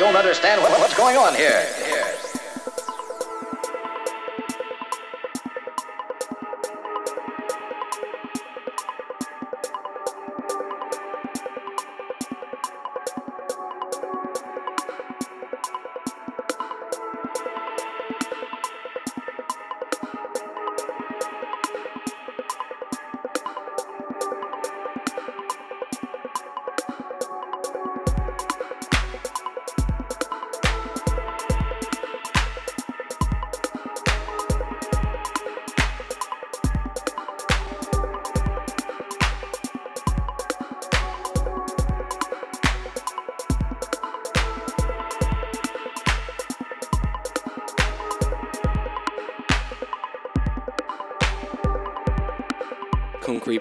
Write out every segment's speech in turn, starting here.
don't understand what, what's going on here.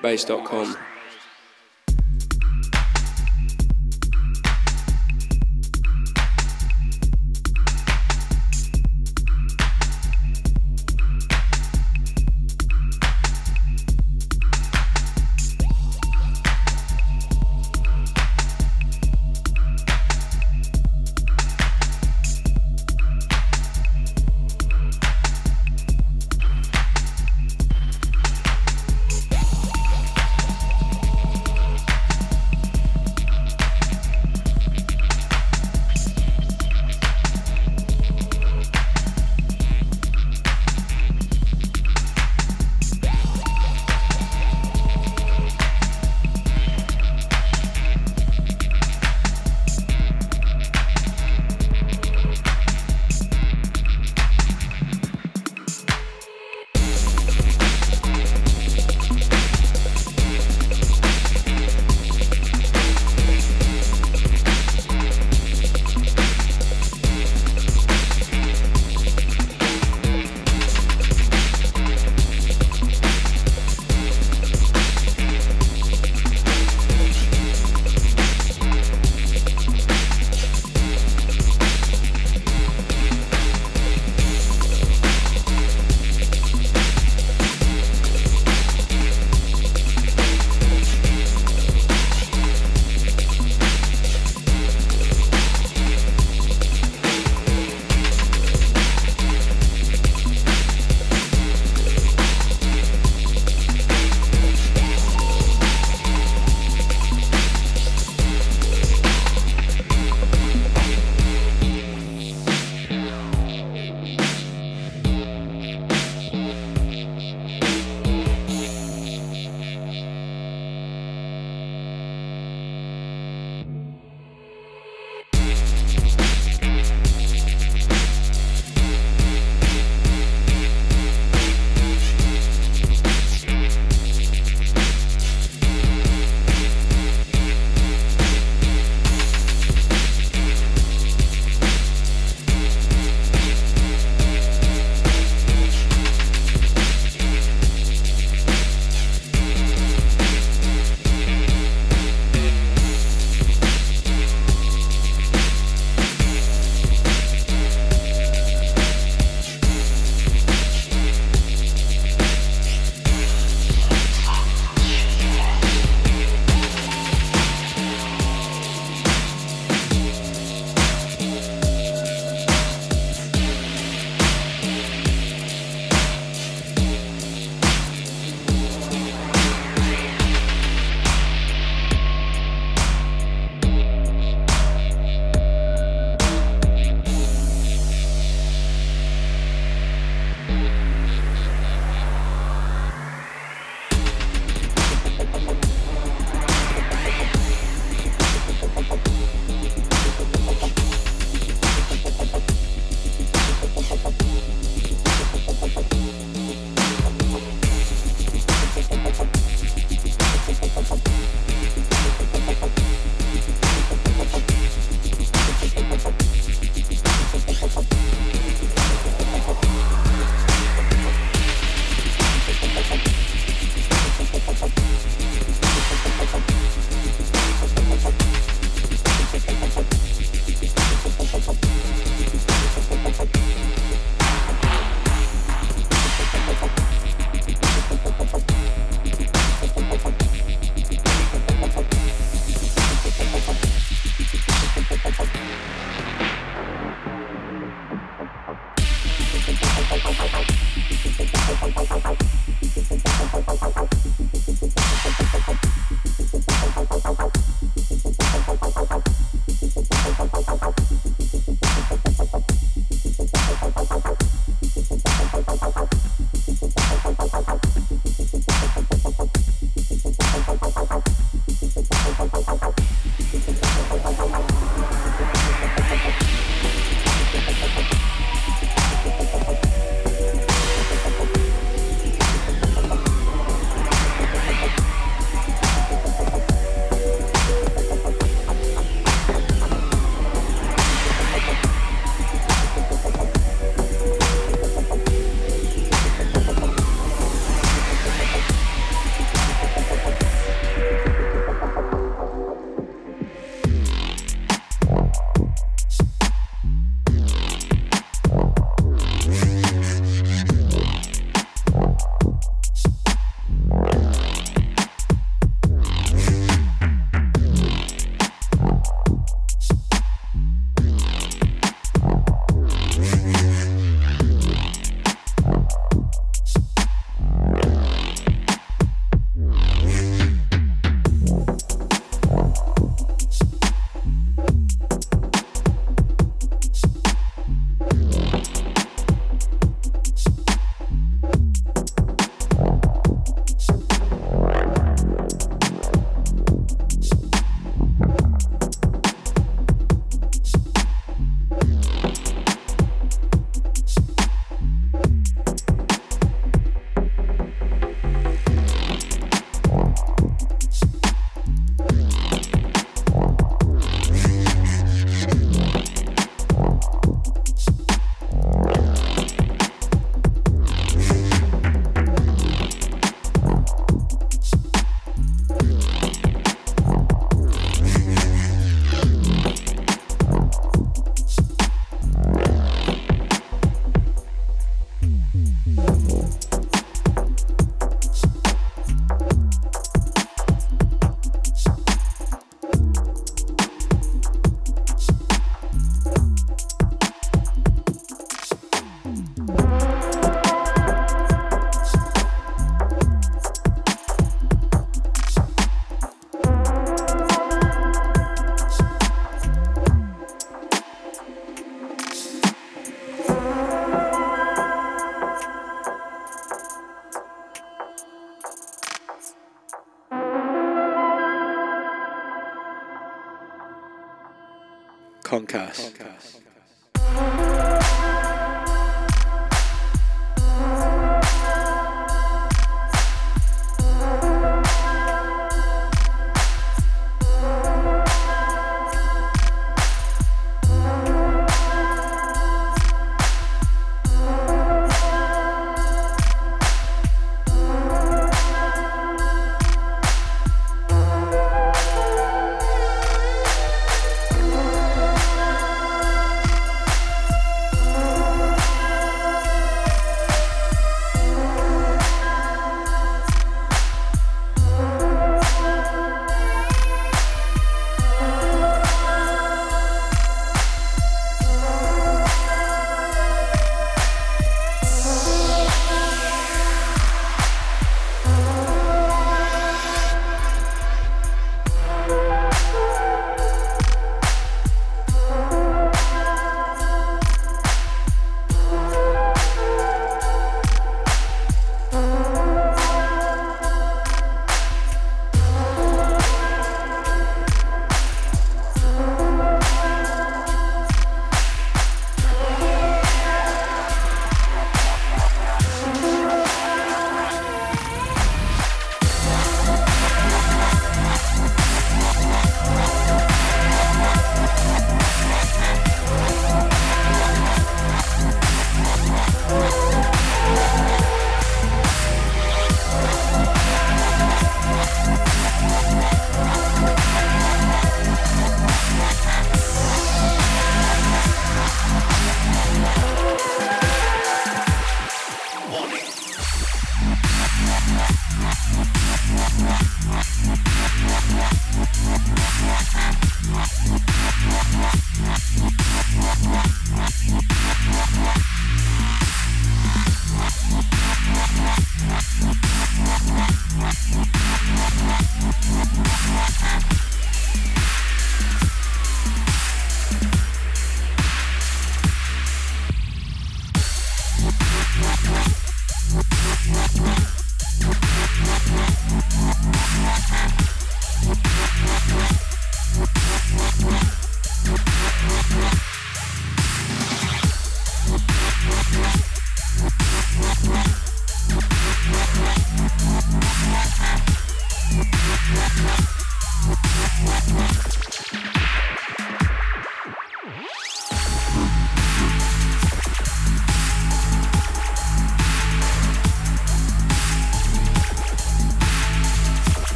Here.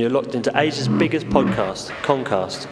You're locked into Asia's biggest podcast, Concast.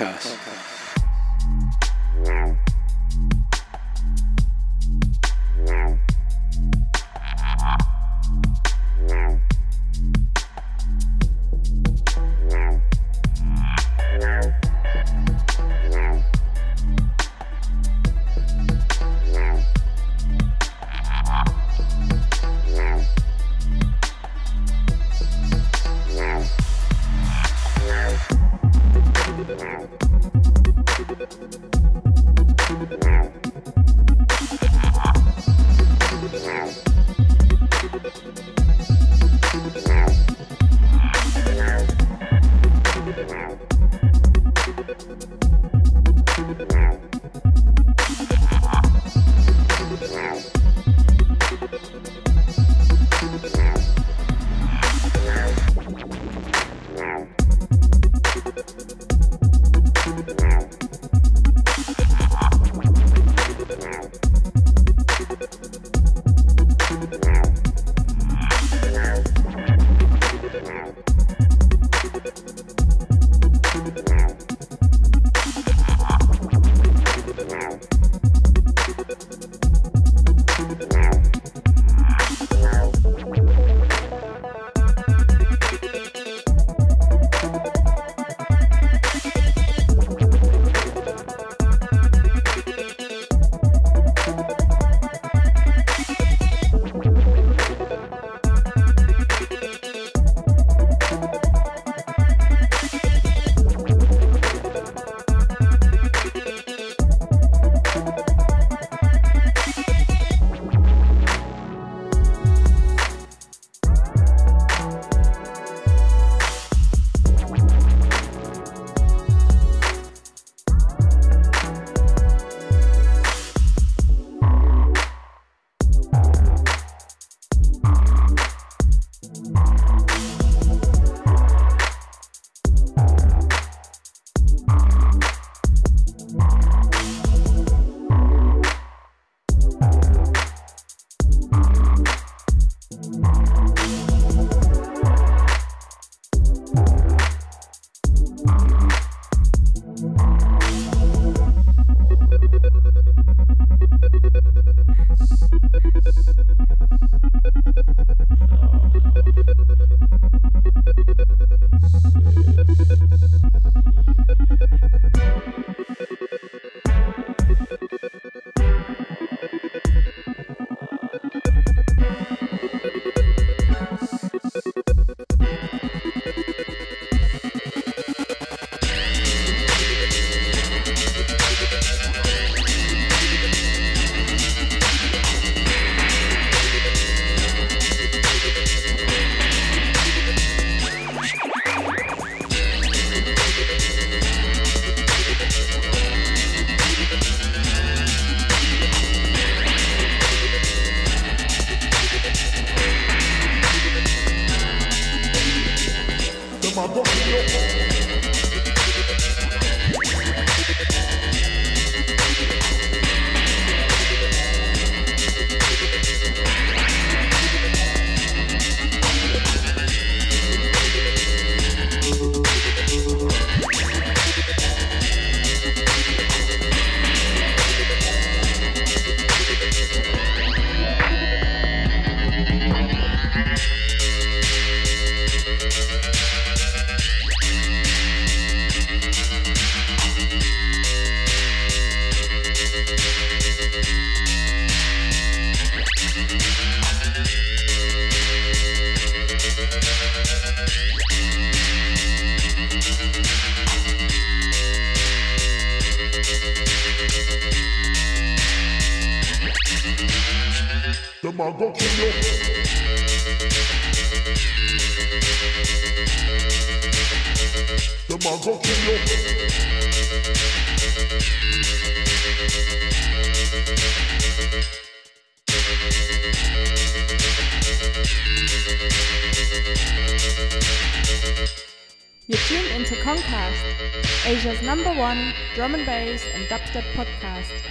Concast. 1 Drum and Bass and Dubstep Podcast.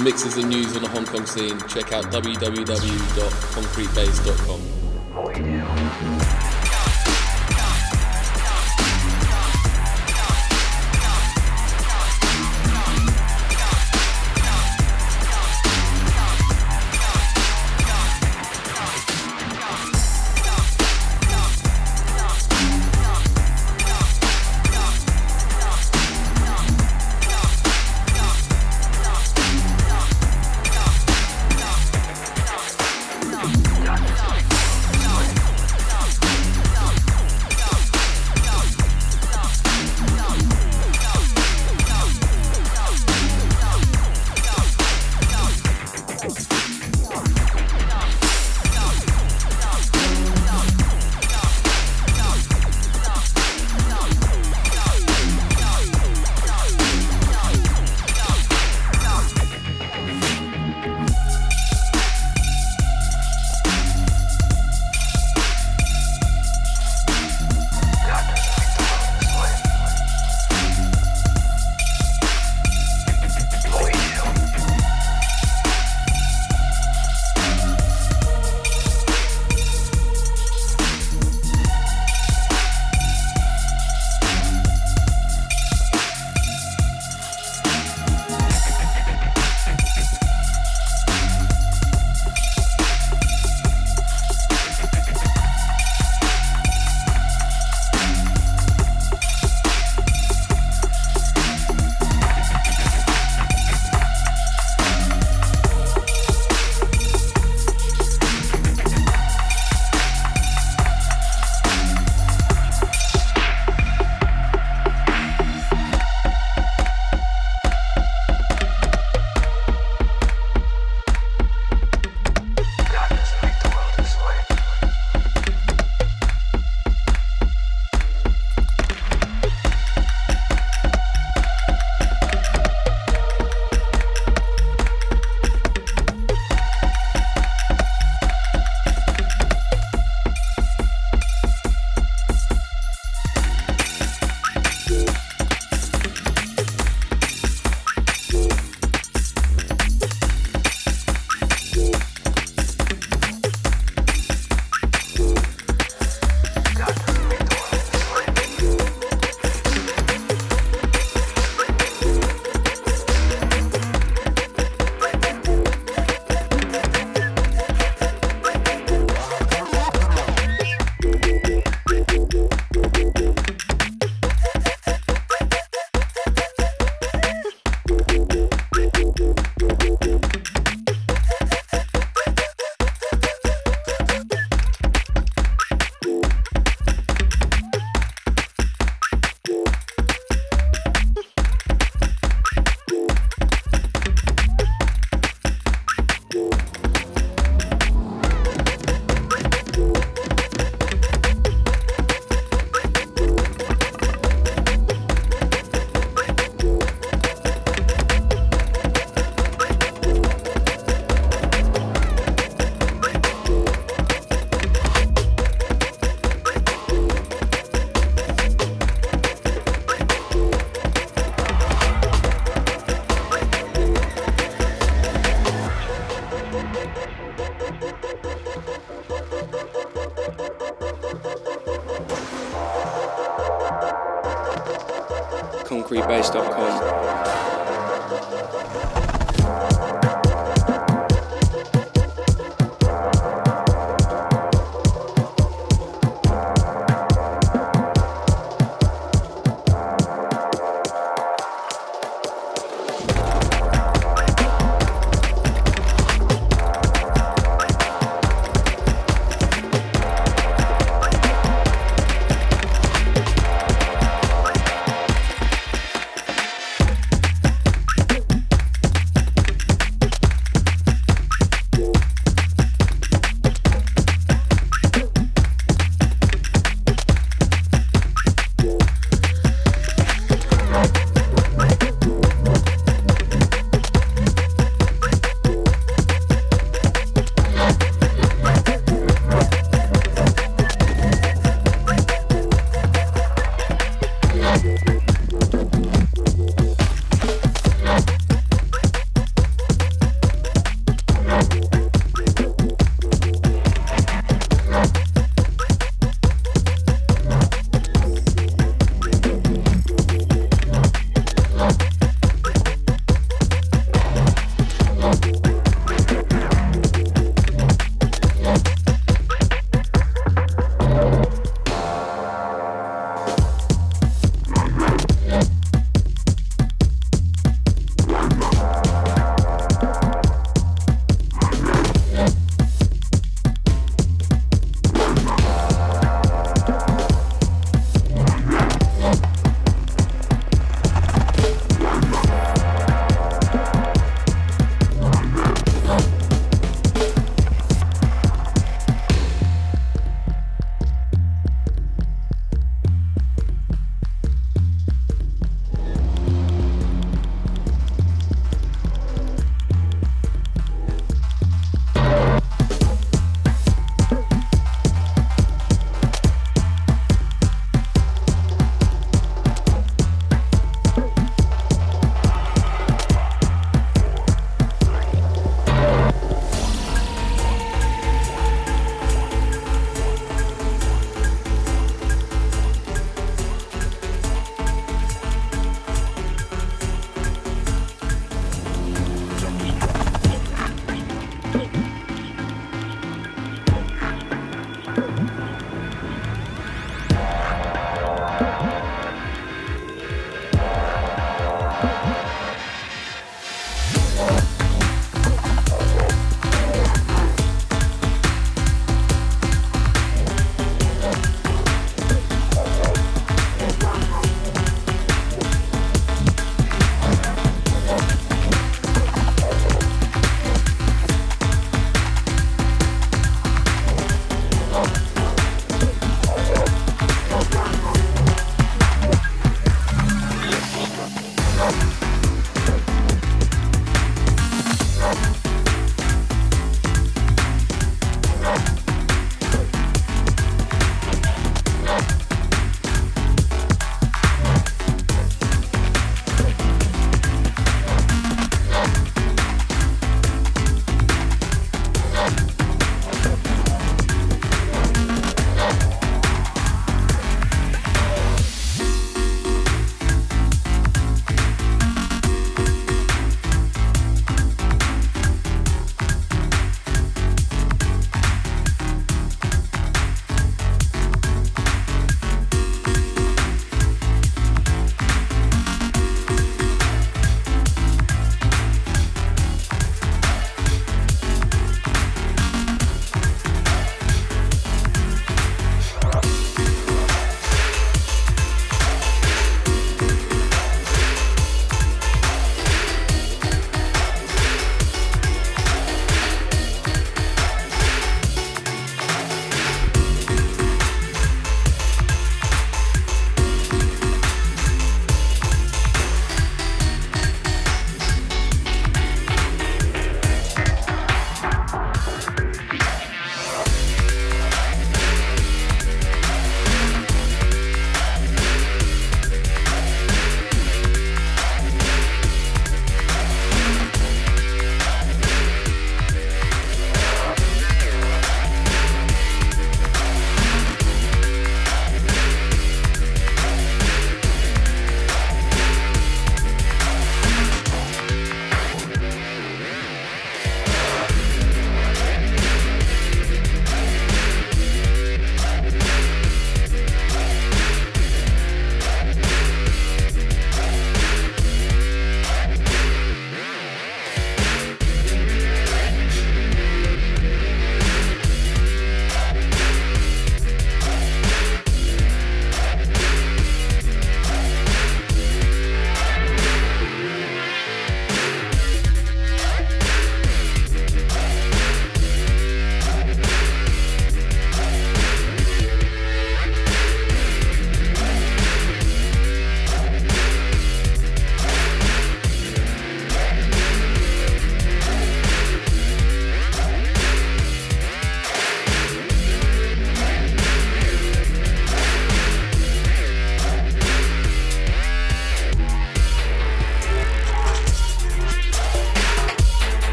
For mixes and news on the Hong Kong scene, check out www.concretebase.com.